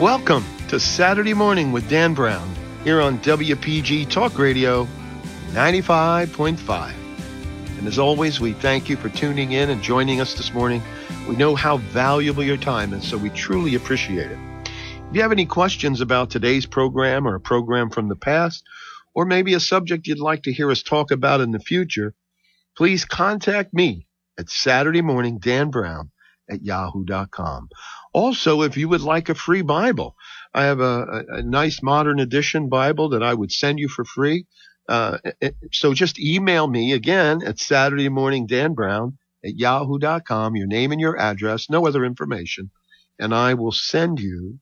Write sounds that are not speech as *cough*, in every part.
Welcome to Saturday Morning with Dan Brown here on WPG Talk Radio 95.5. And as always, we thank you for tuning in and joining us this morning. We know how valuable your time is, so we truly appreciate it. If you have any questions about today's program or a program from the past, or maybe a subject you'd like to hear us talk about in the future, please contact me at Saturday Morning Dan Brown at yahoo.com. Also, if you would like a free Bible, I have a, a, nice modern edition Bible that I would send you for free. Uh, so just email me again at Saturday morning Dan Brown at yahoo.com, your name and your address, no other information, and I will send you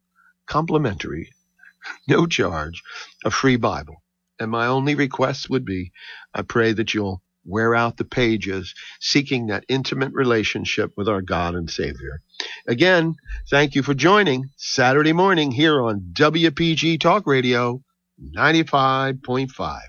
complimentary, *laughs* no charge, a free Bible. And my only request would be I pray that you'll wear out the pages, seeking that intimate relationship with our God and Savior. Again, thank you for joining Saturday morning here on WPG Talk Radio 95.5.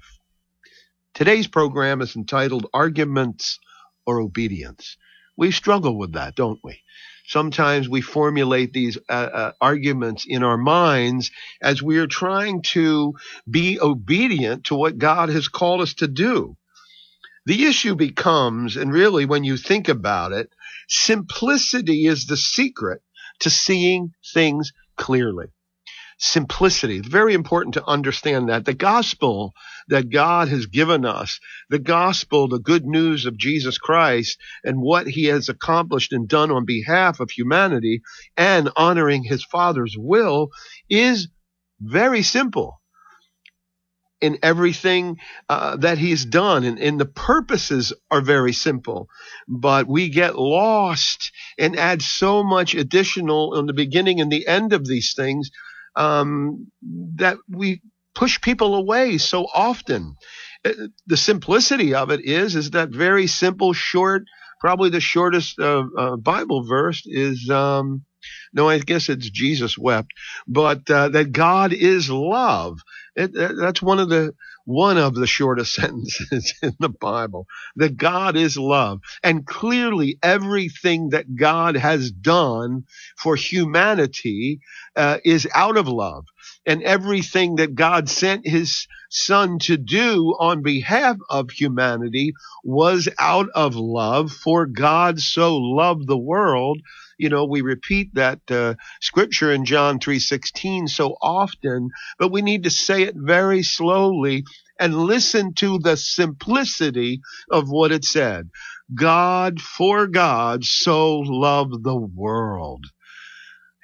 Today's program is entitled Arguments or Obedience. We struggle with that, don't we? Sometimes we formulate these uh, uh, arguments in our minds as we are trying to be obedient to what God has called us to do. The issue becomes, and really when you think about it, simplicity is the secret to seeing things clearly. Simplicity. Very important to understand that the gospel that God has given us, the gospel, the good news of Jesus Christ and what he has accomplished and done on behalf of humanity and honoring his father's will is very simple in everything uh, that he's done and, and the purposes are very simple but we get lost and add so much additional in the beginning and the end of these things um, that we push people away so often uh, the simplicity of it is is that very simple short probably the shortest uh, uh, bible verse is um, no, I guess it's Jesus wept, but uh, that God is love. It, that's one of the one of the shortest *laughs* sentences in the Bible. That God is love, and clearly everything that God has done for humanity uh, is out of love, and everything that God sent His Son to do on behalf of humanity was out of love. For God so loved the world you know, we repeat that uh, scripture in John 3:16 so often, but we need to say it very slowly and listen to the simplicity of what it said. God for God so loved the world.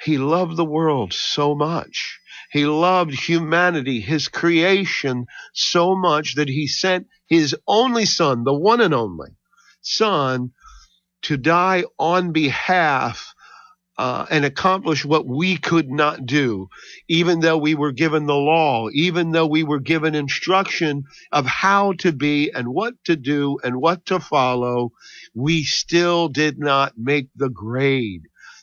He loved the world so much. He loved humanity, his creation so much that he sent his only son, the one and only son, to die on behalf uh, and accomplish what we could not do, even though we were given the law, even though we were given instruction of how to be and what to do and what to follow, we still did not make the grade.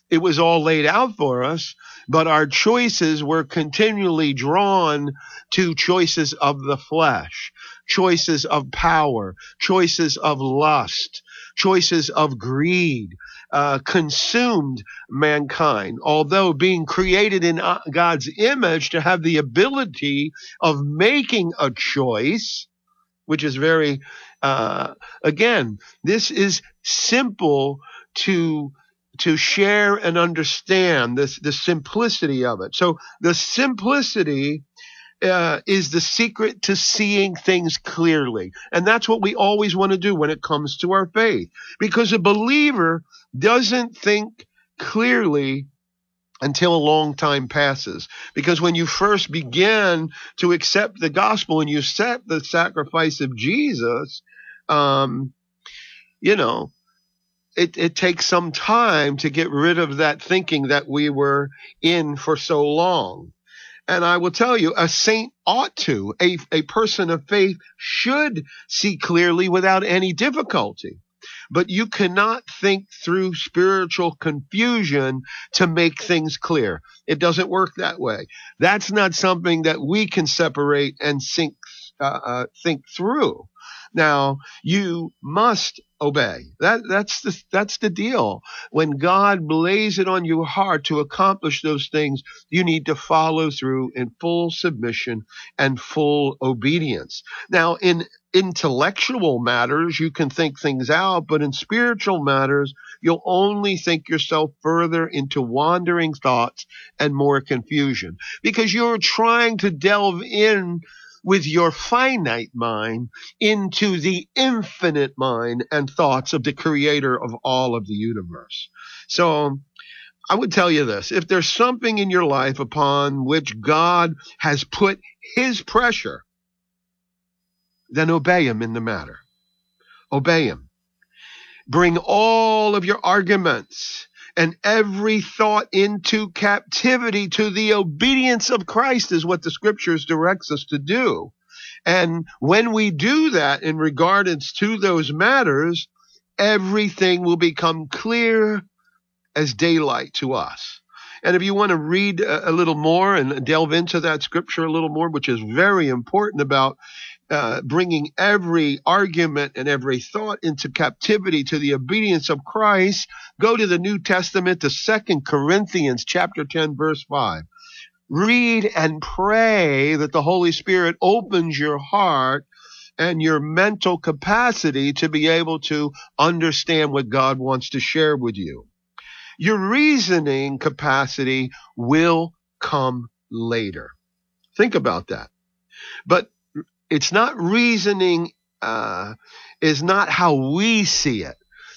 It was all laid out for us, but our choices were continually drawn to choices of the flesh, choices of power, choices of lust, choices of greed, uh, consumed mankind, although being created in uh, God's image to have the ability of making a choice, which is very, uh, again, this is simple to to share and understand this the simplicity of it. So the simplicity uh, is the secret to seeing things clearly. And that's what we always want to do when it comes to our faith. Because a believer doesn't think clearly until a long time passes. Because when you first begin to accept the gospel and you accept the sacrifice of Jesus, um, you know, it, it takes some time to get rid of that thinking that we were in for so long. And I will tell you, a saint ought to, a, a person of faith should see clearly without any difficulty. But you cannot think through spiritual confusion to make things clear. It doesn't work that way. That's not something that we can separate and think, uh, uh, think through. Now, you must obey. That, that's the, that's the deal. When God lays it on your heart to accomplish those things, you need to follow through in full submission and full obedience. Now, in intellectual matters, you can think things out, but in spiritual matters, you'll only think yourself further into wandering thoughts and more confusion because you're trying to delve in with your finite mind into the infinite mind and thoughts of the creator of all of the universe. So I would tell you this. If there's something in your life upon which God has put his pressure, then obey him in the matter. Obey him. Bring all of your arguments and every thought into captivity to the obedience of Christ is what the scriptures directs us to do. And when we do that in regards to those matters, everything will become clear as daylight to us. And if you want to read a, little more and delve into that scripture a little more, which is very important about uh, bringing every argument and every thought into captivity to the obedience of Christ, go to the New Testament to Second Corinthians chapter 10 verse 5. Read and pray that the Holy Spirit opens your heart and your mental capacity to be able to understand what God wants to share with you. Your reasoning capacity will come later. Think about that. But it's not reasoning, uh, is not how we see it.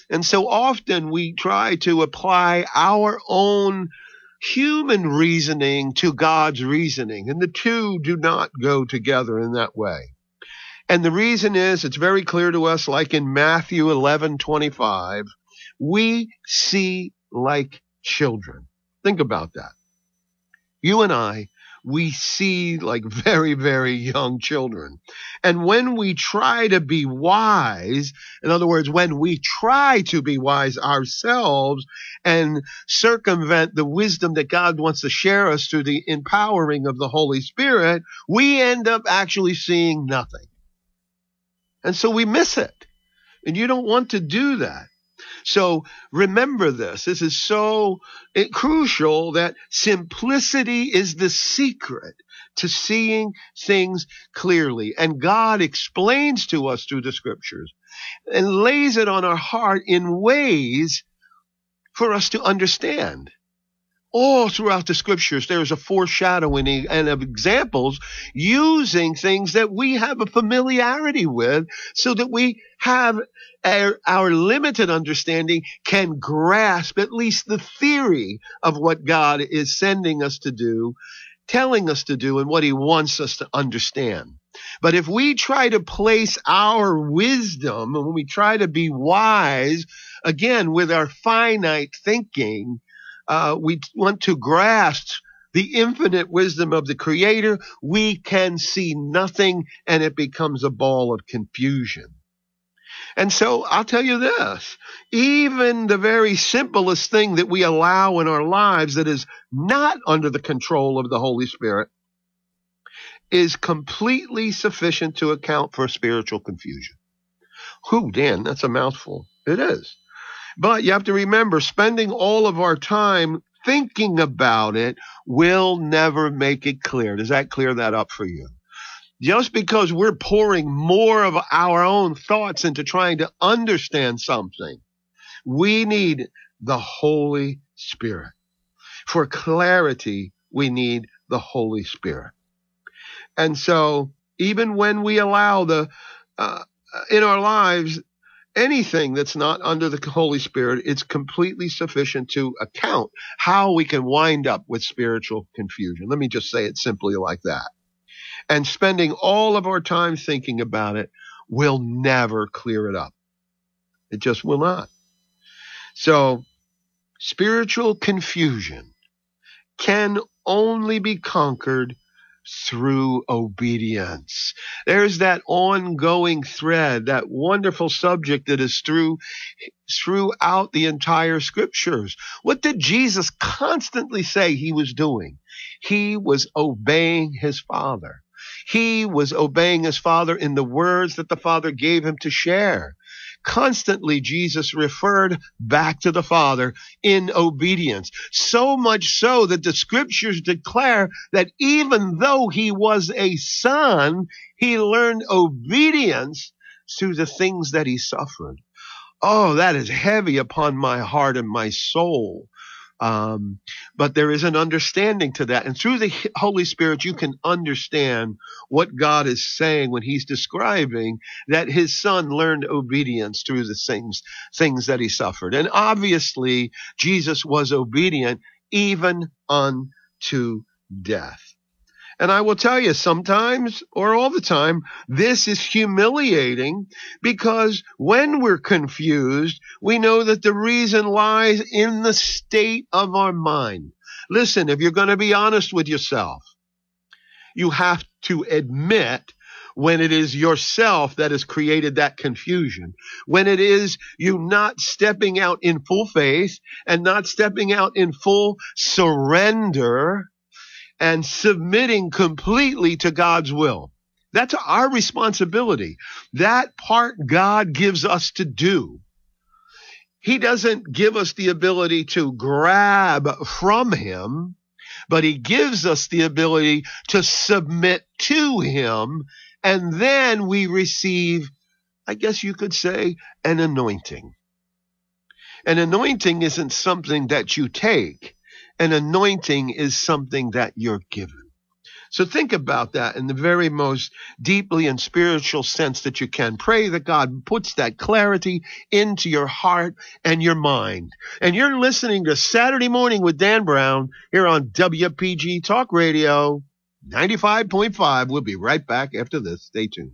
And so often we try to apply our own human reasoning to God's reasoning, and the two do not go together in that way. And the reason is it's very clear to us, like in Matthew 11 25, we see like children. Think about that. You and I we see like very, very young children. And when we try to be wise, in other words, when we try to be wise ourselves and circumvent the wisdom that God wants to share us through the empowering of the Holy Spirit, we end up actually seeing nothing. And so we miss it. And you don't want to do that. So remember this. This is so crucial that simplicity is the secret to seeing things clearly. And God explains to us through the scriptures and lays it on our heart in ways for us to understand all throughout the scriptures, there is a foreshadowing and of examples using things that we have a familiarity with so that we have our, our, limited understanding can grasp at least the theory of what God is sending us to do, telling us to do, and what he wants us to understand. But if we try to place our wisdom and when we try to be wise, again, with our finite thinking, uh, we want to grasp the infinite wisdom of the creator, we can see nothing and it becomes a ball of confusion. And so I'll tell you this, even the very simplest thing that we allow in our lives that is not under the control of the Holy Spirit is completely sufficient to account for spiritual confusion. Who, Dan, that's a mouthful. It is. But you have to remember, spending all of our time thinking about it will never make it clear. Does that clear that up for you? Just because we're pouring more of our own thoughts into trying to understand something, we need the Holy Spirit. For clarity, we need the Holy Spirit. And so, even when we allow the, uh, in our lives, anything that's not under the Holy Spirit, it's completely sufficient to account how we can wind up with spiritual confusion. Let me just say it simply like that. And spending all of our time thinking about it will never clear it up. It just will not. So spiritual confusion can only be conquered through obedience. There's that ongoing thread, that wonderful subject that is through throughout the entire scriptures. What did Jesus constantly say he was doing? He was obeying his father. He was obeying his father in the words that the father gave him to share. Constantly, Jesus referred back to the Father in obedience. So much so that the scriptures declare that even though he was a son, he learned obedience through the things that he suffered. Oh, that is heavy upon my heart and my soul. Um, but there is an understanding to that. And through the Holy Spirit, you can understand what God is saying when he's describing that his son learned obedience through the things, things that he suffered. And obviously, Jesus was obedient even unto death. And I will tell you, sometimes or all the time, this is humiliating because when we're confused, we know that the reason lies in the state of our mind. Listen, if you're going to be honest with yourself, you have to admit when it is yourself that has created that confusion, when it is you not stepping out in full faith and not stepping out in full surrender and submitting completely to God's will. That's our responsibility. That part God gives us to do. He doesn't give us the ability to grab from Him, but He gives us the ability to submit to Him. And then we receive, I guess you could say, an anointing. An anointing isn't something that you take. An anointing is something that you're given. So think about that in the very most deeply and spiritual sense that you can. Pray that God puts that clarity into your heart and your mind. And you're listening to Saturday Morning with Dan Brown here on WPG Talk Radio 95.5. We'll be right back after this. Stay tuned.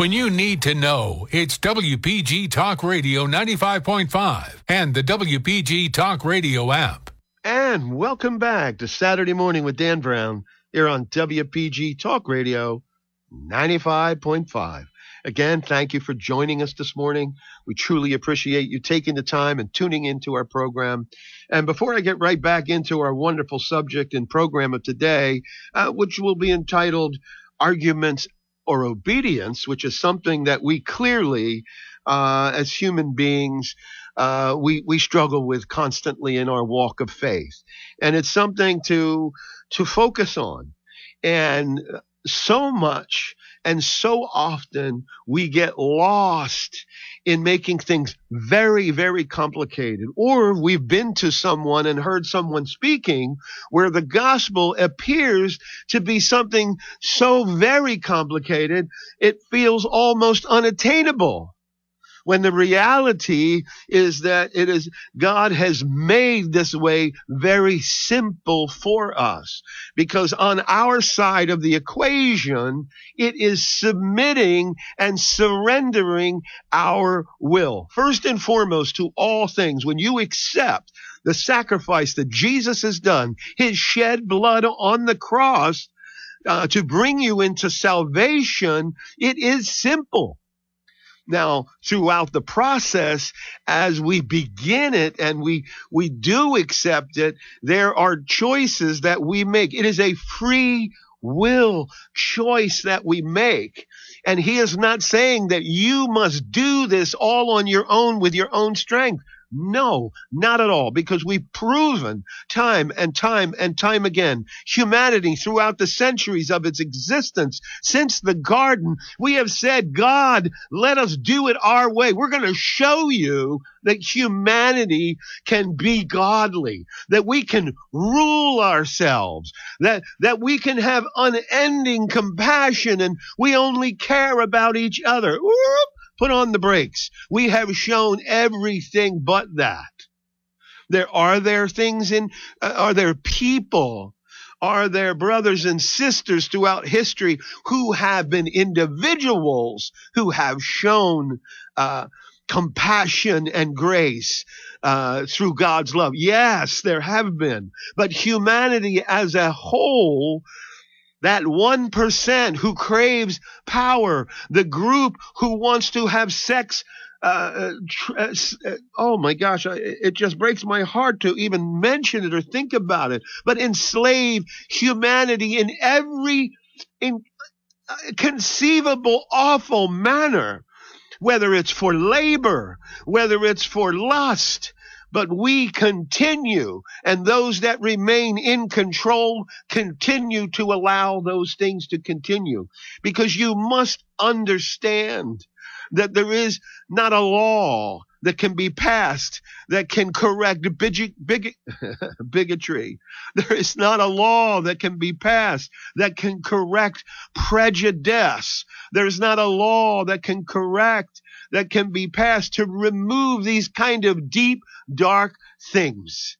When you need to know, it's WPG Talk Radio 95.5 and the WPG Talk Radio app. And welcome back to Saturday Morning with Dan Brown here on WPG Talk Radio 95.5. Again, thank you for joining us this morning. We truly appreciate you taking the time and tuning into our program. And before I get right back into our wonderful subject and program of today, uh, which will be entitled Arguments or obedience, which is something that we clearly, uh, as human beings, uh, we we struggle with constantly in our walk of faith, and it's something to to focus on. And so much and so often we get lost in making things very, very complicated. Or we've been to someone and heard someone speaking where the gospel appears to be something so very complicated, it feels almost unattainable when the reality is that it is God has made this way very simple for us because on our side of the equation it is submitting and surrendering our will first and foremost to all things when you accept the sacrifice that Jesus has done his shed blood on the cross uh, to bring you into salvation, it is simple. Now, throughout the process, as we begin it and we, we do accept it, there are choices that we make. It is a free will choice that we make. And he is not saying that you must do this all on your own with your own strength. No, not at all, because we've proven time and time and time again, humanity throughout the centuries of its existence, since the garden, we have said, God, let us do it our way. We're going to show you that humanity can be godly, that we can rule ourselves, that, that we can have unending compassion and we only care about each other. Whoop Put on the brakes. We have shown everything but that. There are there things in, uh, are there people are there brothers and sisters throughout history who have been individuals who have shown uh, compassion and grace uh, through God's love? Yes, there have been. But humanity as a whole that 1% who craves power, the group who wants to have sex uh, uh, uh, oh my gosh, it just breaks my heart to even mention it or think about it. But enslave humanity in every in, uh, conceivable awful manner, whether it's for labor, whether it's for lust, but we continue and those that remain in control continue to allow those things to continue because you must understand that there is not a law that can be passed that can correct big, big, *laughs* bigotry. There is not a law that can be passed that can correct prejudice. There's not a law that can correct, that can be passed to remove these kind of deep, dark things.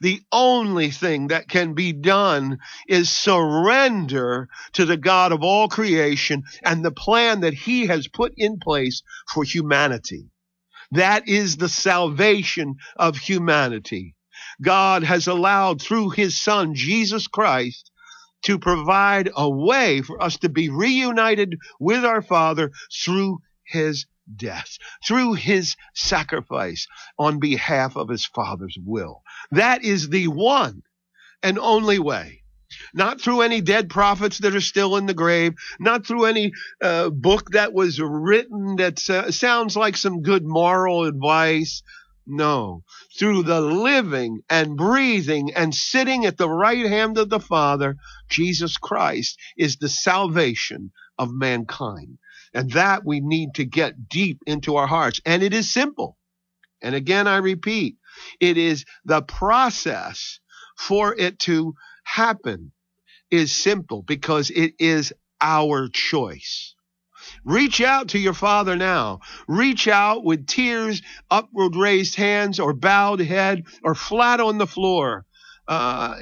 The only thing that can be done is surrender to the God of all creation and the plan that he has put in place for humanity. That is the salvation of humanity. God has allowed through his son, Jesus Christ, to provide a way for us to be reunited with our Father through his death, through his sacrifice on behalf of his Father's will. That is the one and only way. Not through any dead prophets that are still in the grave, not through any uh, book that was written that uh, sounds like some good moral advice. No, through the living and breathing and sitting at the right hand of the Father, Jesus Christ is the salvation of mankind. And that we need to get deep into our hearts. And it is simple. And again, I repeat, it is the process for it to happen is simple because it is our choice. Reach out to your father now. Reach out with tears, upward raised hands, or bowed head, or flat on the floor. Uh,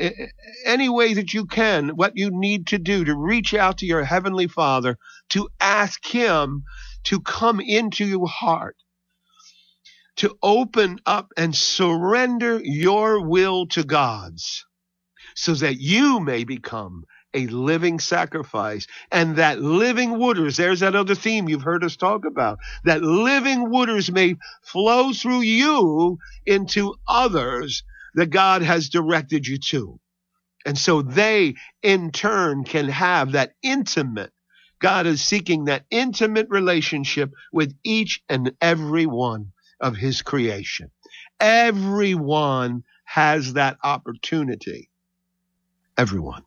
any way that you can, what you need to do to reach out to your heavenly father, to ask him to come into your heart to open up and surrender your will to God's so that you may become a living sacrifice and that living waters, there's that other theme you've heard us talk about, that living waters may flow through you into others that God has directed you to. And so they in turn can have that intimate God is seeking that intimate relationship with each and every one of his creation. Everyone has that opportunity. Everyone.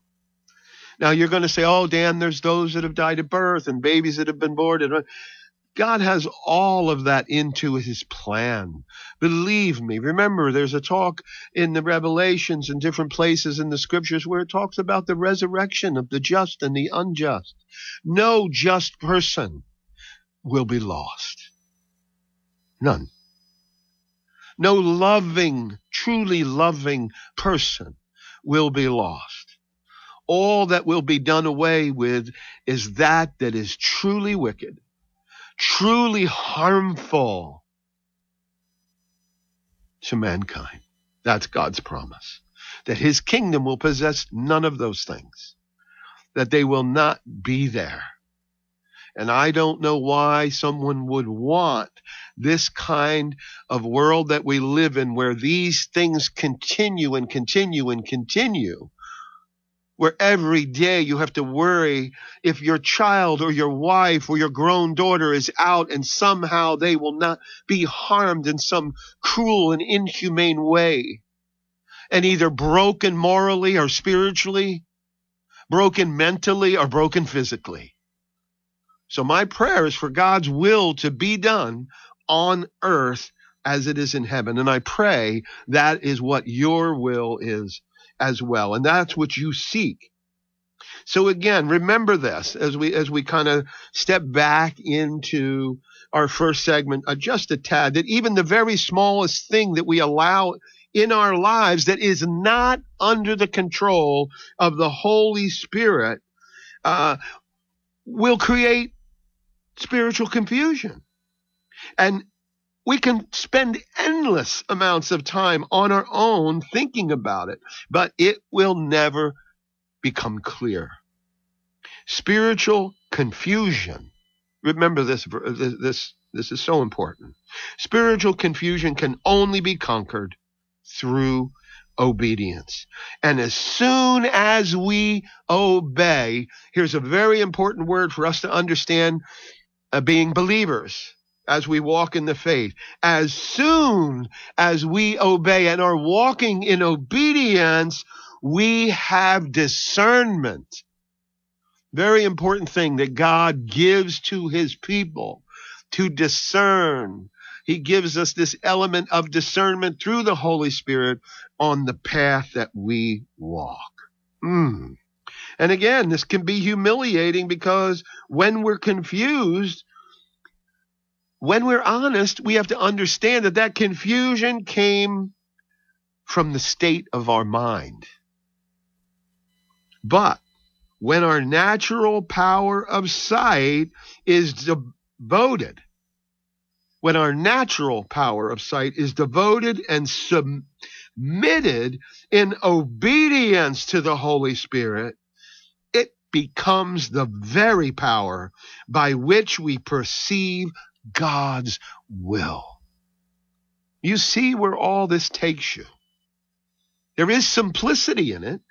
Now you're going to say, oh, Dan, there's those that have died at birth and babies that have been born. God has all of that into his plan. Believe me. Remember, there's a talk in the Revelations and different places in the scriptures where it talks about the resurrection of the just and the unjust. No just person will be lost. None. No loving, truly loving person will be lost. All that will be done away with is that that is truly wicked, truly harmful to mankind. That's God's promise. That his kingdom will possess none of those things. That they will not be there. And I don't know why someone would want this kind of world that we live in where these things continue and continue and continue. Where every day you have to worry if your child or your wife or your grown daughter is out and somehow they will not be harmed in some cruel and inhumane way and either broken morally or spiritually, broken mentally or broken physically. So my prayer is for God's will to be done on earth as it is in heaven. And I pray that is what your will is as well. And that's what you seek. So again, remember this as we, as we kind of step back into our first segment, uh, just a tad, that even the very smallest thing that we allow in our lives that is not under the control of the Holy Spirit uh, will create spiritual confusion. And we can spend endless amounts of time on our own thinking about it, but it will never become clear. Spiritual confusion. Remember this, this, this is so important. Spiritual confusion can only be conquered through obedience. And as soon as we obey, here's a very important word for us to understand uh, being believers as we walk in the faith. As soon as we obey and are walking in obedience, we have discernment. Very important thing that God gives to his people to discern. He gives us this element of discernment through the Holy Spirit on the path that we walk. Mm. And again, this can be humiliating because when we're confused, when we're honest, we have to understand that that confusion came from the state of our mind. But when our natural power of sight is devoted, when our natural power of sight is devoted and submitted in obedience to the Holy Spirit, it becomes the very power by which we perceive God's will. You see where all this takes you. There is simplicity in it.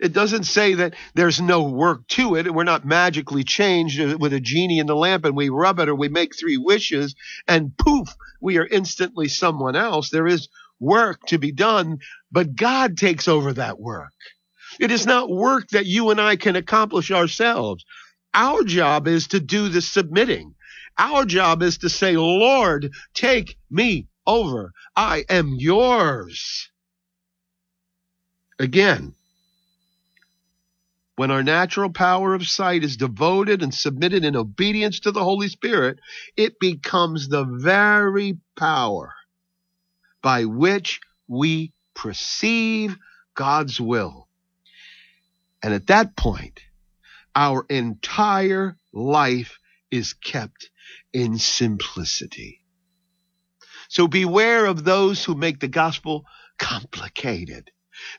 It doesn't say that there's no work to it. And we're not magically changed with a genie in the lamp and we rub it or we make three wishes and poof, we are instantly someone else. There is work to be done, but God takes over that work. It is not work that you and I can accomplish ourselves. Our job is to do the submitting. Our job is to say, Lord, take me over. I am yours. Again, when our natural power of sight is devoted and submitted in obedience to the Holy Spirit, it becomes the very power by which we perceive God's will. And at that point, our entire life is kept in simplicity. So beware of those who make the gospel complicated.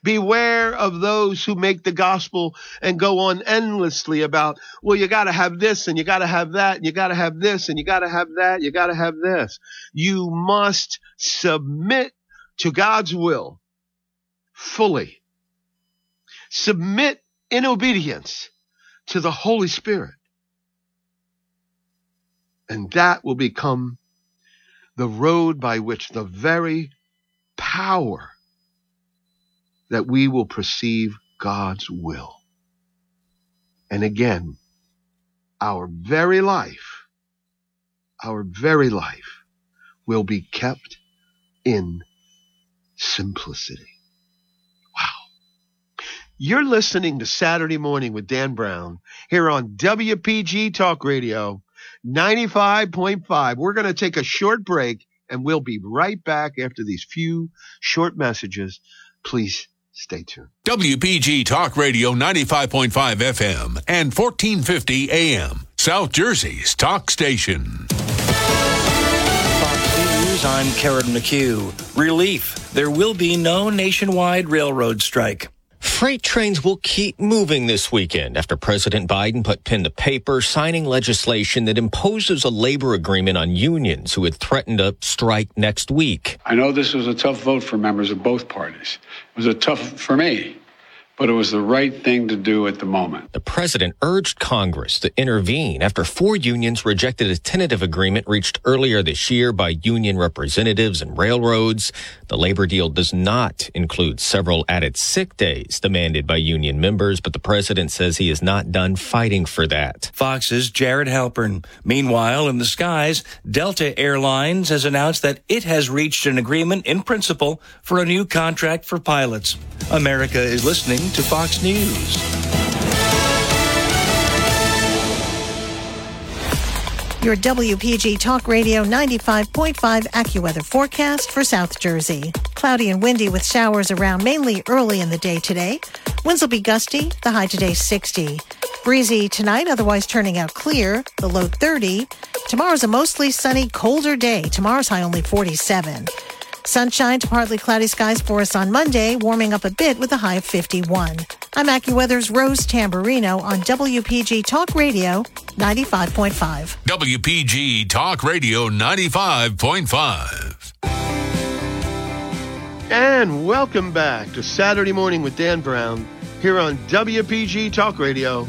Beware of those who make the gospel and go on endlessly about, well, you got to have this and you got to have that and you got to have this and you got to have that. You got to have this. You must submit to God's will fully. Submit in obedience to the Holy Spirit. And that will become the road by which the very power that we will perceive God's will. And again, our very life, our very life will be kept in simplicity. Wow. You're listening to Saturday Morning with Dan Brown here on WPG Talk Radio 95.5. We're going to take a short break and we'll be right back after these few short messages. Please stay tuned. WPG Talk Radio 95.5 FM and 1450 AM, South Jersey's talk station. Fox News, I'm Karen McHugh. Relief. There will be no nationwide railroad strike. Freight trains will keep moving this weekend after President Biden put pen to paper signing legislation that imposes a labor agreement on unions who had threatened to strike next week. I know this was a tough vote for members of both parties. It was a tough for me but it was the right thing to do at the moment. The president urged Congress to intervene after four unions rejected a tentative agreement reached earlier this year by union representatives and railroads. The labor deal does not include several added sick days demanded by union members, but the president says he is not done fighting for that. Fox's Jared Halpern. Meanwhile, in the skies, Delta Airlines has announced that it has reached an agreement in principle for a new contract for pilots. America is to Fox News. Your WPG Talk Radio 95.5 AccuWeather forecast for South Jersey. Cloudy and windy with showers around mainly early in the day today. Winds will be gusty, the high today 60. Breezy tonight, otherwise turning out clear, the low 30. Tomorrow's a mostly sunny, colder day. Tomorrow's high only 47. Sunshine to partly cloudy skies for us on Monday, warming up a bit with a high of 51. I'm AccuWeather's Rose Tamburino on WPG Talk Radio 95.5. WPG Talk Radio 95.5. And welcome back to Saturday Morning with Dan Brown here on WPG Talk Radio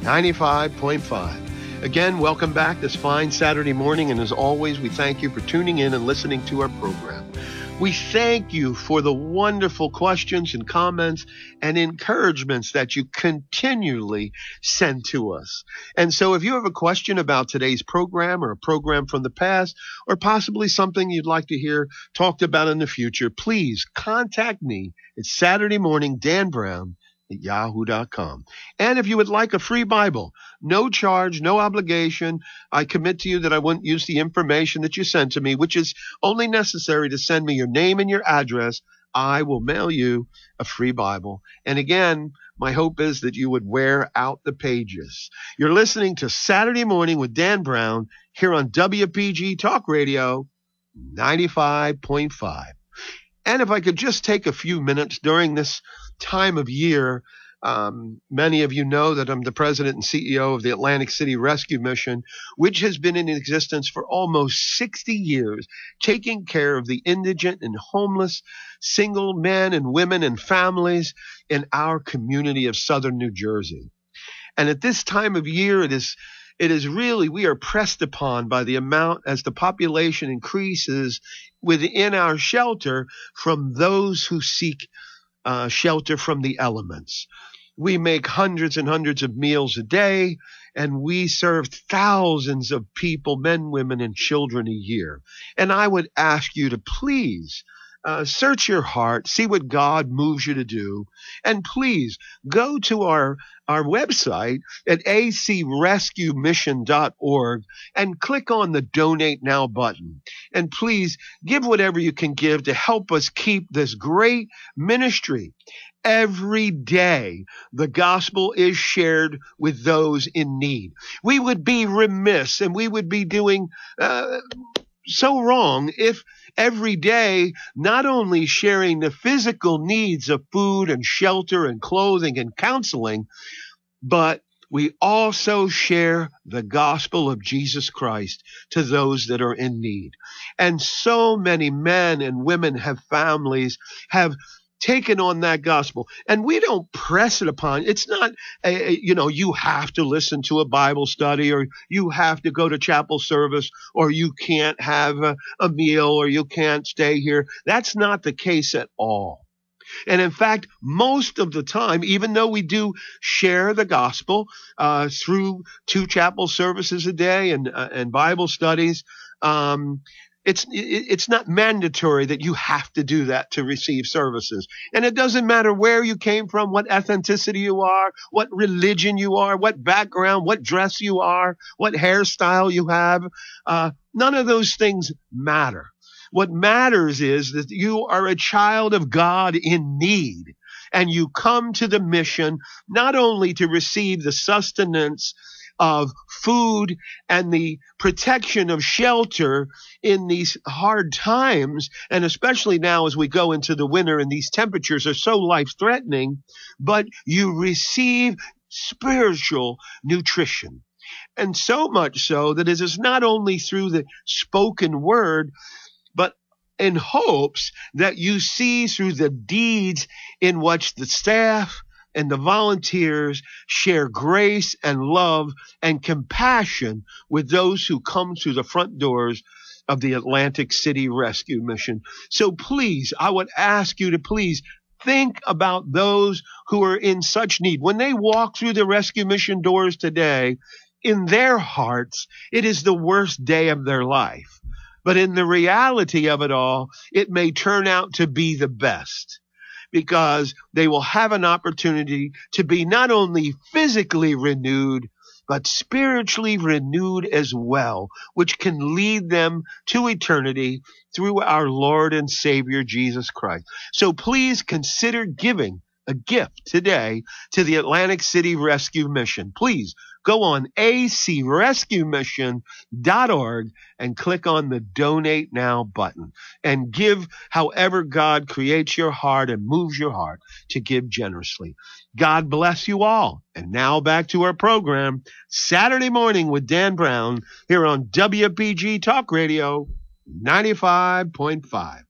95.5. Again, welcome back this fine Saturday morning. And as always, we thank you for tuning in and listening to our program. We thank you for the wonderful questions and comments and encouragements that you continually send to us. And so if you have a question about today's program or a program from the past or possibly something you'd like to hear talked about in the future, please contact me. It's Saturday morning, Dan Brown yahoo.com. And if you would like a free Bible, no charge, no obligation, I commit to you that I won't use the information that you sent to me, which is only necessary to send me your name and your address. I will mail you a free Bible. And again, my hope is that you would wear out the pages. You're listening to Saturday Morning with Dan Brown here on WPG Talk Radio 95.5. And if I could just take a few minutes during this time of year. Um, many of you know that I'm the president and CEO of the Atlantic City Rescue Mission, which has been in existence for almost 60 years, taking care of the indigent and homeless, single men and women and families in our community of southern New Jersey. And at this time of year, it is it is really we are pressed upon by the amount as the population increases within our shelter from those who seek uh, shelter from the elements. We make hundreds and hundreds of meals a day, and we serve thousands of people, men, women, and children a year. And I would ask you to please uh, search your heart, see what God moves you to do, and please go to our our website at acrescuemission.org and click on the donate now button. And please give whatever you can give to help us keep this great ministry. Every day, the gospel is shared with those in need. We would be remiss and we would be doing uh, so wrong if every day, not only sharing the physical needs of food and shelter and clothing and counseling, but we also share the gospel of Jesus Christ to those that are in need. And so many men and women have families, have taken on that gospel. And we don't press it upon it's not a, a, you know you have to listen to a bible study or you have to go to chapel service or you can't have a, a meal or you can't stay here. That's not the case at all. And in fact, most of the time, even though we do share the gospel uh, through two chapel services a day and uh, and Bible studies, um, it's it's not mandatory that you have to do that to receive services. And it doesn't matter where you came from, what ethnicity you are, what religion you are, what background, what dress you are, what hairstyle you have. Uh, none of those things matter. What matters is that you are a child of God in need and you come to the mission not only to receive the sustenance of food and the protection of shelter in these hard times, and especially now as we go into the winter and these temperatures are so life threatening, but you receive spiritual nutrition. And so much so that it is not only through the spoken word, but in hopes that you see through the deeds in which the staff and the volunteers share grace and love and compassion with those who come through the front doors of the Atlantic City Rescue Mission. So please, I would ask you to please think about those who are in such need. When they walk through the rescue mission doors today, in their hearts, it is the worst day of their life. But in the reality of it all, it may turn out to be the best because they will have an opportunity to be not only physically renewed, but spiritually renewed as well, which can lead them to eternity through our Lord and Savior Jesus Christ. So please consider giving a gift today to the Atlantic City Rescue Mission. Please go on acrescuemission.org and click on the donate now button and give however God creates your heart and moves your heart to give generously. God bless you all. And now back to our program, Saturday morning with Dan Brown here on WPG Talk Radio 95.5.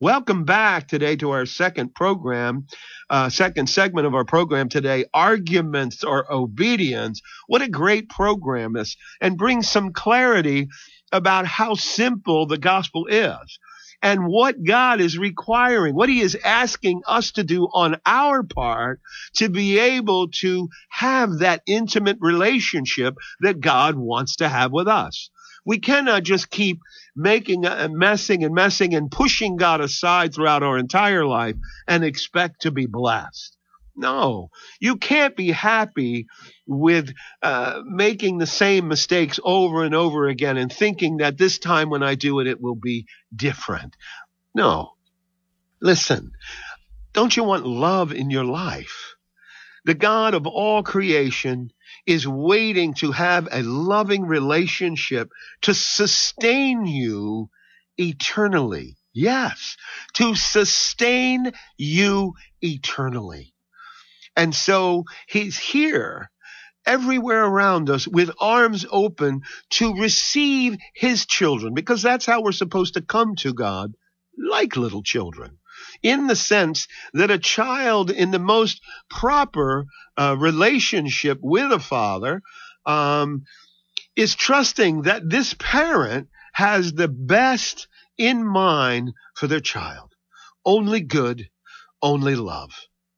Welcome back today to our second program, uh, second segment of our program today, Arguments or Obedience. What a great program this and brings some clarity about how simple the gospel is and what God is requiring, what he is asking us to do on our part to be able to have that intimate relationship that God wants to have with us. We cannot just keep making and messing and messing and pushing God aside throughout our entire life and expect to be blessed. No, you can't be happy with uh, making the same mistakes over and over again and thinking that this time when I do it, it will be different. No. Listen, don't you want love in your life? The God of all creation is waiting to have a loving relationship to sustain you eternally. Yes, to sustain you eternally. And so he's here everywhere around us with arms open to receive his children because that's how we're supposed to come to God like little children in the sense that a child in the most proper uh, relationship with a father um, is trusting that this parent has the best in mind for their child. Only good, only love.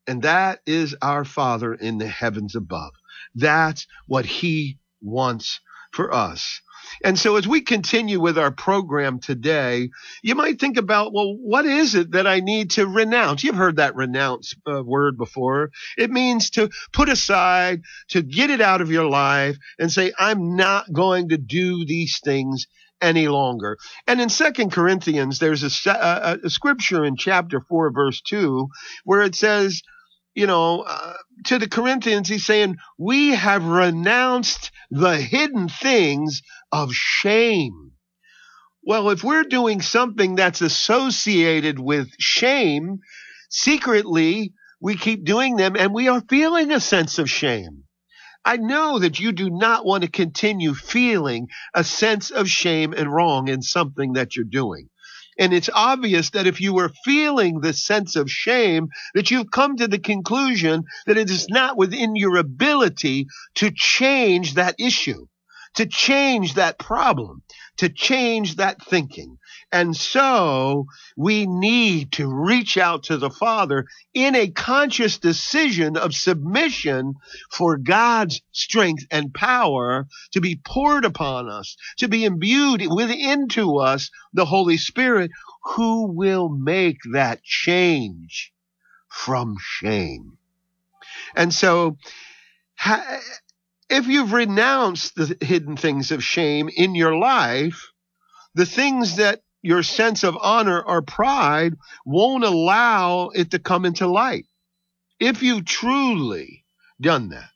And that is our Father in the heavens above. That's what He wants for us. And so as we continue with our program today, you might think about, well, what is it that I need to renounce? You've heard that renounce uh, word before. It means to put aside, to get it out of your life and say, I'm not going to do these things any longer. And in Second Corinthians, there's a, a, a, scripture in chapter 4, verse 2, where it says, you know, uh, to the Corinthians, he's saying, we have renounced the hidden things of shame. Well, if we're doing something that's associated with shame, secretly we keep doing them and we are feeling a sense of shame. I know that you do not want to continue feeling a sense of shame and wrong in something that you're doing. And it's obvious that if you were feeling this sense of shame, that you've come to the conclusion that it is not within your ability to change that issue to change that problem, to change that thinking. And so we need to reach out to the Father in a conscious decision of submission for God's strength and power to be poured upon us, to be imbued within to us the Holy Spirit who will make that change from shame. And so if you've renounced the hidden things of shame in your life, the things that your sense of honor or pride won't allow it to come into light. If you've truly done that.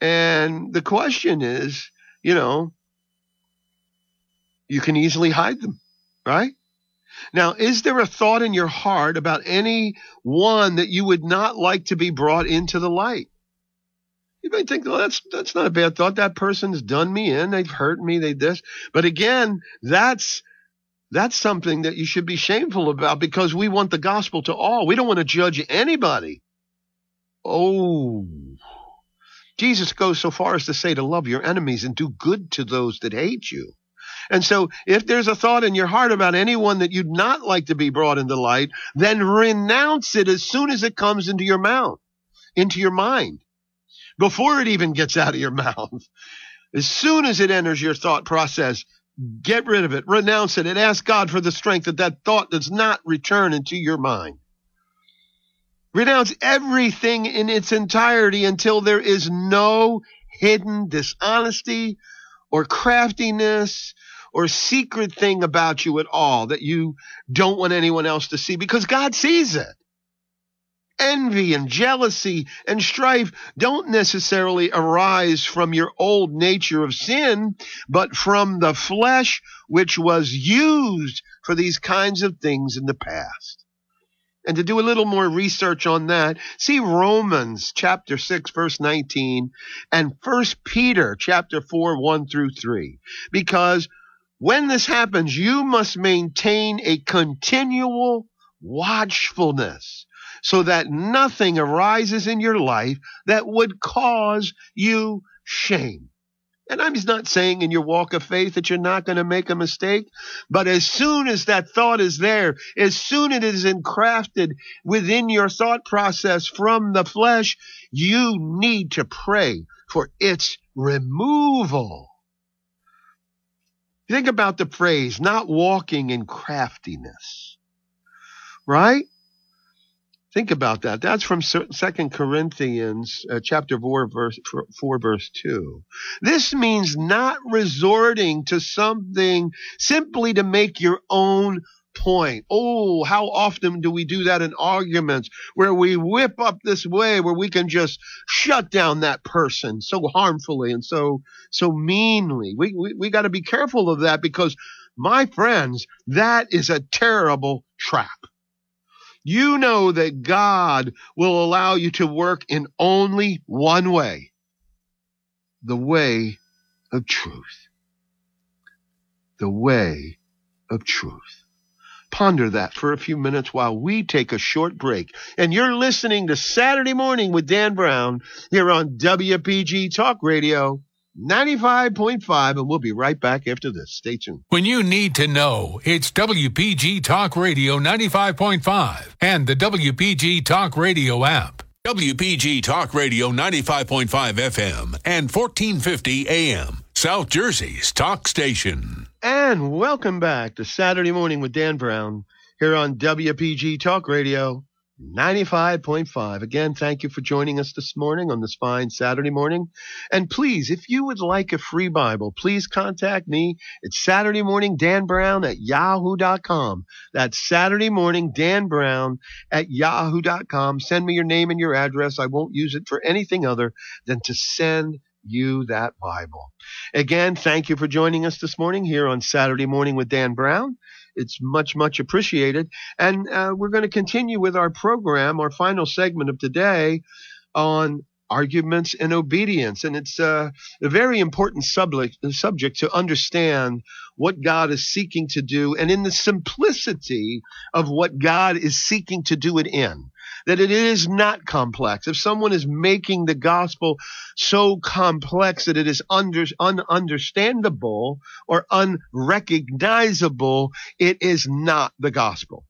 And the question is, you know, you can easily hide them, right? Now, is there a thought in your heart about any one that you would not like to be brought into the light? You might think, well, that's that's not a bad thought. That person's done me in. They've hurt me. They this. But again, that's that's something that you should be shameful about because we want the gospel to all. We don't want to judge anybody. Oh. Jesus goes so far as to say to love your enemies and do good to those that hate you. And so if there's a thought in your heart about anyone that you'd not like to be brought into light, then renounce it as soon as it comes into your mouth, into your mind before it even gets out of your *laughs* mouth. As soon as it enters your thought process, get rid of it, renounce it, and ask God for the strength that that thought does not return into your mind. Renounce everything in its entirety until there is no hidden dishonesty or craftiness or secret thing about you at all that you don't want anyone else to see because God sees it. Envy and jealousy and strife don't necessarily arise from your old nature of sin, but from the flesh which was used for these kinds of things in the past. And to do a little more research on that, see Romans chapter 6 verse 19 and 1 Peter chapter 4 1 through 3. Because when this happens, you must maintain a continual watchfulness so that nothing arises in your life that would cause you shame. And I'm just not saying in your walk of faith that you're not going to make a mistake, but as soon as that thought is there, as soon as it is encrafted within your thought process from the flesh, you need to pray for its removal. Think about the phrase, not walking in craftiness, right? Think about that. That's from Second Corinthians uh, chapter 4 verse 4 verse 2. This means not resorting to something simply to make your own point. Oh, how often do we do that in arguments where we whip up this way where we can just shut down that person so harmfully and so so meanly. We we, we got to be careful of that because my friends, that is a terrible trap you know that God will allow you to work in only one way the way of truth. The way of truth. Ponder that for a few minutes while we take a short break. And you're listening to Saturday Morning with Dan Brown here on WPG Talk Radio 95.5, and we'll be right back after this. Stay tuned. When you need to know, it's WPG Talk Radio 95.5 and the WPG Talk Radio app. WPG Talk Radio 95.5 FM and 1450 AM, South Jersey's talk station. And welcome back to Saturday Morning with Dan Brown here on WPG Talk Radio 95.5. Again, thank you for joining us this morning on this fine Saturday morning. And please, if you would like a free Bible, please contact me. It's Saturday morning, Dan Brown at yahoo.com. That's Saturday morning, Dan Brown at yahoo.com. Send me your name and your address. I won't use it for anything other than to send you that Bible. Again, thank you for joining us this morning here on Saturday morning with Dan Brown. It's much, much appreciated. And uh, we're going to continue with our program, our final segment of today on arguments and obedience. And it's uh, a very important subject, subject to understand what God is seeking to do and in the simplicity of what God is seeking to do it in that it is not complex. If someone is making the gospel so complex that it is under, ununderstandable or unrecognizable, it is not the gospel.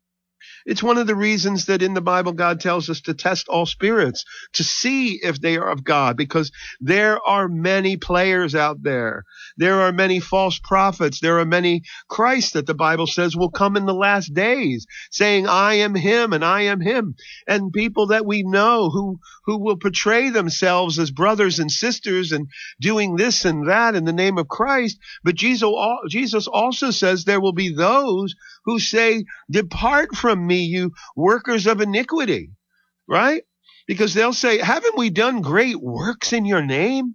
It's one of the reasons that in the Bible, God tells us to test all spirits to see if they are of God, because there are many players out there. There are many false prophets. There are many Christ that the Bible says will come in the last days saying, I am him and I am him. And people that we know who, who will portray themselves as brothers and sisters and doing this and that in the name of Christ. But Jesus also says there will be those who say, Depart from me, you workers of iniquity, right? Because they'll say, Haven't we done great works in your name?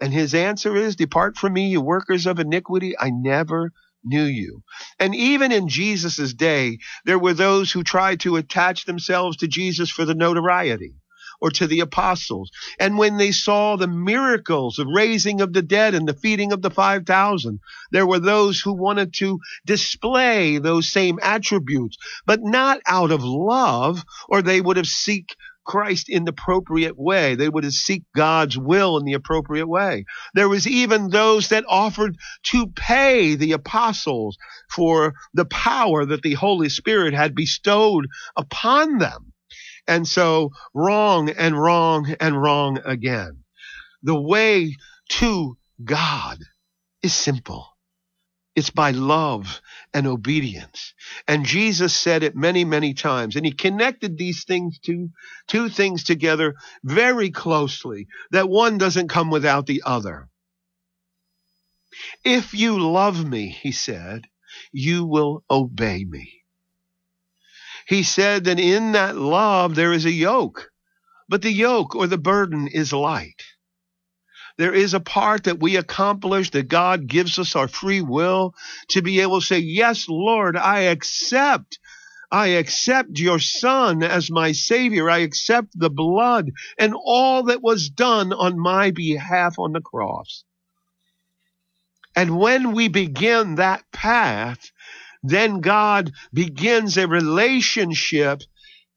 And his answer is, Depart from me, you workers of iniquity. I never knew you. And even in Jesus' day, there were those who tried to attach themselves to Jesus for the notoriety or to the apostles. And when they saw the miracles of raising of the dead and the feeding of the 5,000, there were those who wanted to display those same attributes, but not out of love, or they would have seek Christ in the appropriate way. They would have seek God's will in the appropriate way. There was even those that offered to pay the apostles for the power that the Holy Spirit had bestowed upon them. And so wrong and wrong and wrong again. The way to God is simple. It's by love and obedience. And Jesus said it many, many times. And he connected these things to two things together very closely, that one doesn't come without the other. If you love me, he said, you will obey me. He said that in that love there is a yoke, but the yoke or the burden is light. There is a part that we accomplish that God gives us our free will to be able to say, yes, Lord, I accept. I accept your son as my savior. I accept the blood and all that was done on my behalf on the cross. And when we begin that path, then God begins a relationship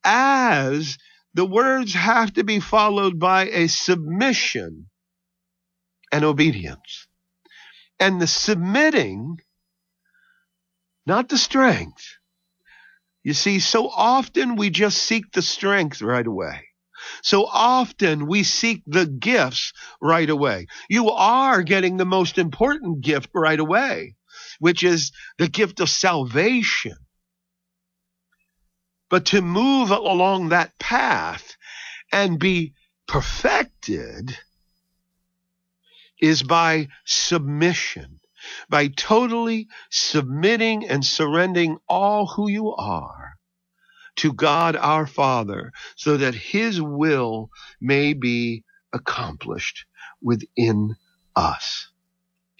as the words have to be followed by a submission and obedience. And the submitting, not the strength. You see, so often we just seek the strength right away. So often we seek the gifts right away. You are getting the most important gift right away, which is the gift of salvation. But to move along that path and be perfected is by submission, by totally submitting and surrendering all who you are to God our Father so that his will may be accomplished within us.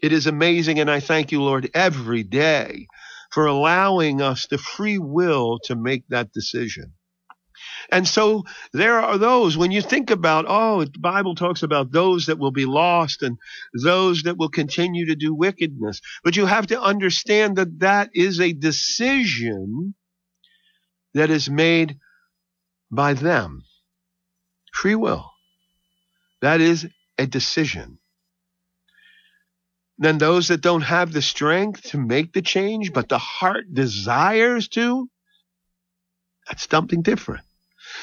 It is amazing, and I thank you, Lord, every day for allowing us the free will to make that decision. And so there are those, when you think about, oh, the Bible talks about those that will be lost and those that will continue to do wickedness. But you have to understand that that is a decision that is made by them. Free will. That is a decision. Then those that don't have the strength to make the change, but the heart desires to, that's something different.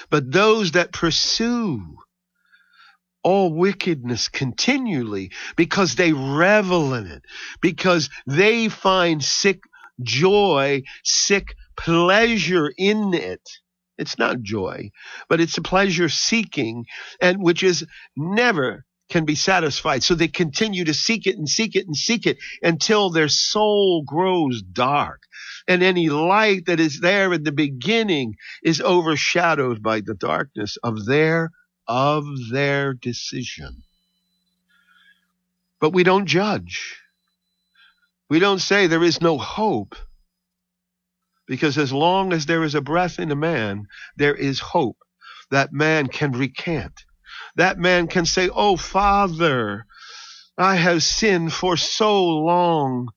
But those that pursue all wickedness continually because they revel in it, because they find sick joy, sick pleasure in it. It's not joy, but it's a pleasure seeking and which is never can be satisfied. So they continue to seek it and seek it and seek it until their soul grows dark. And any light that is there in the beginning is overshadowed by the darkness of their, of their decision. But we don't judge. We don't say there is no hope. Because as long as there is a breath in a man, there is hope. That man can recant. That man can say, Oh, Father, I have sinned for so long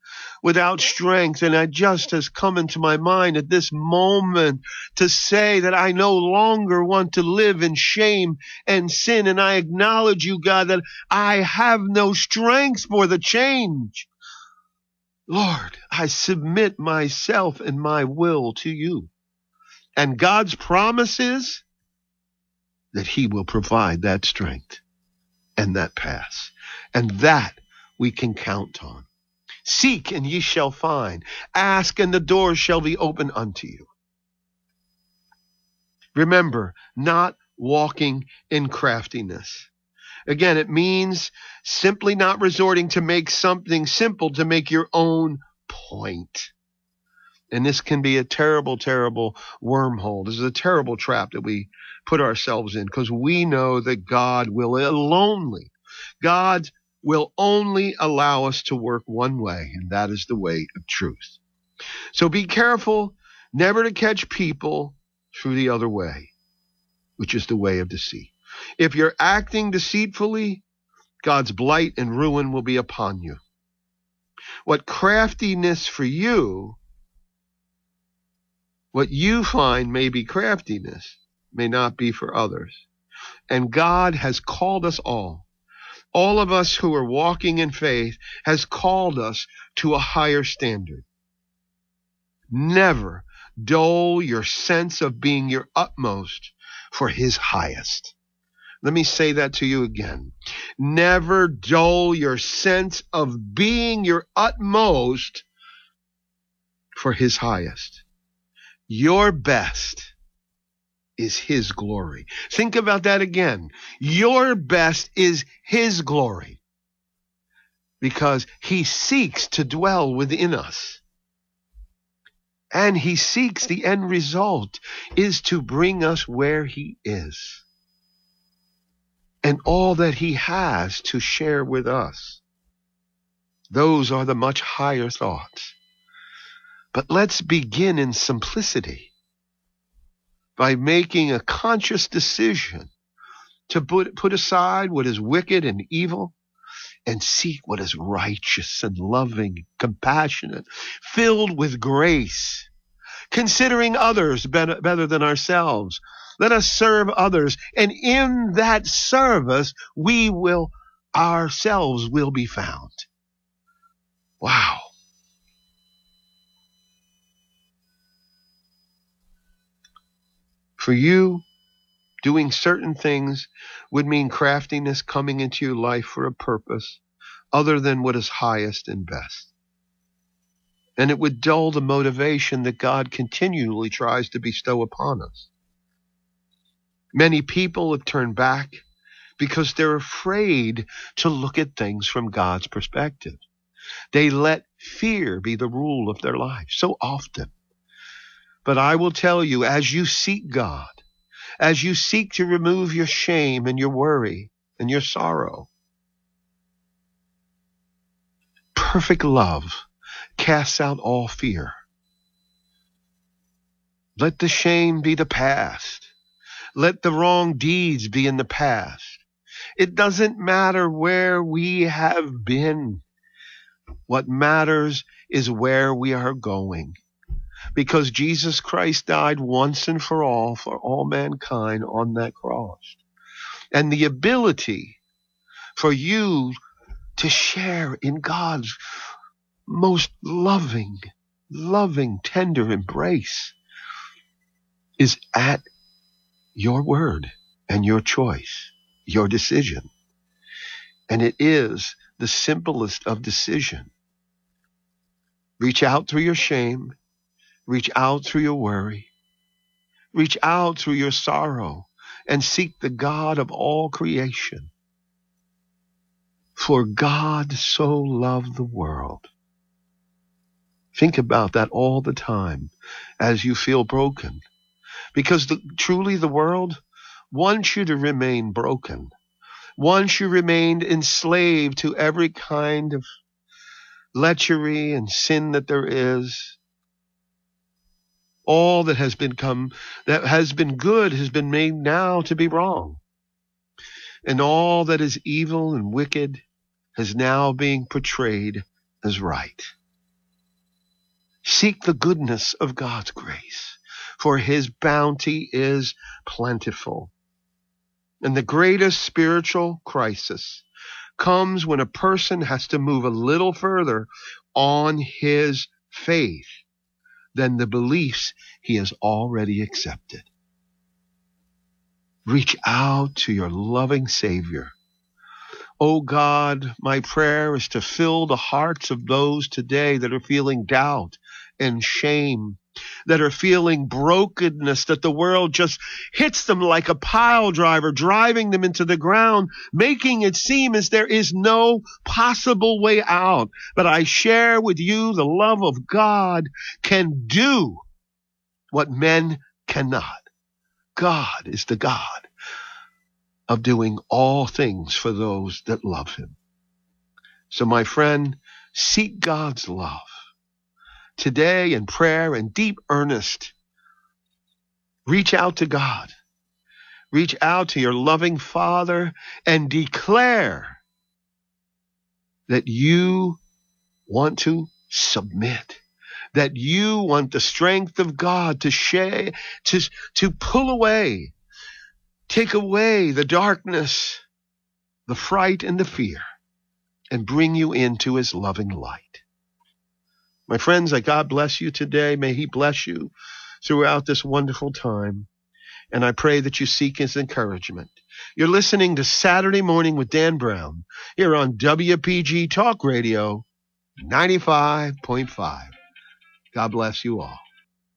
without strength, and it just has come into my mind at this moment to say that I no longer want to live in shame and sin, and I acknowledge you, God, that I have no strength for the change. Lord, I submit myself and my will to you. And God's promise is that he will provide that strength and that pass. And that we can count on. Seek and ye shall find. Ask and the door shall be open unto you. Remember, not walking in craftiness. Again, it means simply not resorting to make something simple to make your own point. And this can be a terrible, terrible wormhole. This is a terrible trap that we put ourselves in because we know that God will only, God will only allow us to work one way, and that is the way of truth. So be careful never to catch people through the other way, which is the way of deceit. If you're acting deceitfully, God's blight and ruin will be upon you. What craftiness for you, what you find may be craftiness, may not be for others. And God has called us all. All of us who are walking in faith has called us to a higher standard. Never dull your sense of being your utmost for his highest. Let me say that to you again. Never dull your sense of being your utmost for his highest. Your best is his glory. Think about that again. Your best is his glory because he seeks to dwell within us. And he seeks the end result is to bring us where he is and all that he has to share with us. Those are the much higher thoughts. But let's begin in simplicity by making a conscious decision to put, put aside what is wicked and evil and seek what is righteous and loving, compassionate, filled with grace, considering others better, better than ourselves. Let us serve others, and in that service, we will ourselves will be found. Wow. For you, Doing certain things would mean craftiness coming into your life for a purpose other than what is highest and best. And it would dull the motivation that God continually tries to bestow upon us. Many people have turned back because they're afraid to look at things from God's perspective. They let fear be the rule of their life so often. But I will tell you, as you seek God, as you seek to remove your shame and your worry and your sorrow. Perfect love casts out all fear. Let the shame be the past. Let the wrong deeds be in the past. It doesn't matter where we have been. What matters is where we are going because Jesus Christ died once and for all for all mankind on that cross. And the ability for you to share in God's most loving, loving, tender embrace is at your word and your choice, your decision. And it is the simplest of decision. Reach out through your shame Reach out through your worry. Reach out through your sorrow and seek the God of all creation. For God so loved the world. Think about that all the time as you feel broken. Because the, truly the world wants you to remain broken. Wants you remained enslaved to every kind of lechery and sin that there is all that has been come, that has been good has been made now to be wrong. And all that is evil and wicked is now being portrayed as right. Seek the goodness of God's grace, for his bounty is plentiful. And the greatest spiritual crisis comes when a person has to move a little further on his faith than the beliefs he has already accepted. Reach out to your loving Savior. Oh God, my prayer is to fill the hearts of those today that are feeling doubt and shame that are feeling brokenness, that the world just hits them like a pile driver, driving them into the ground, making it seem as there is no possible way out. But I share with you the love of God can do what men cannot. God is the God of doing all things for those that love him. So my friend, seek God's love today in prayer and deep earnest. Reach out to God. Reach out to your loving Father and declare that you want to submit, that you want the strength of God to share, to, to pull away, take away the darkness, the fright and the fear, and bring you into his loving light. My friends, I God bless you today. May He bless you throughout this wonderful time. And I pray that you seek His encouragement. You're listening to Saturday Morning with Dan Brown here on WPG Talk Radio 95.5. God bless you all.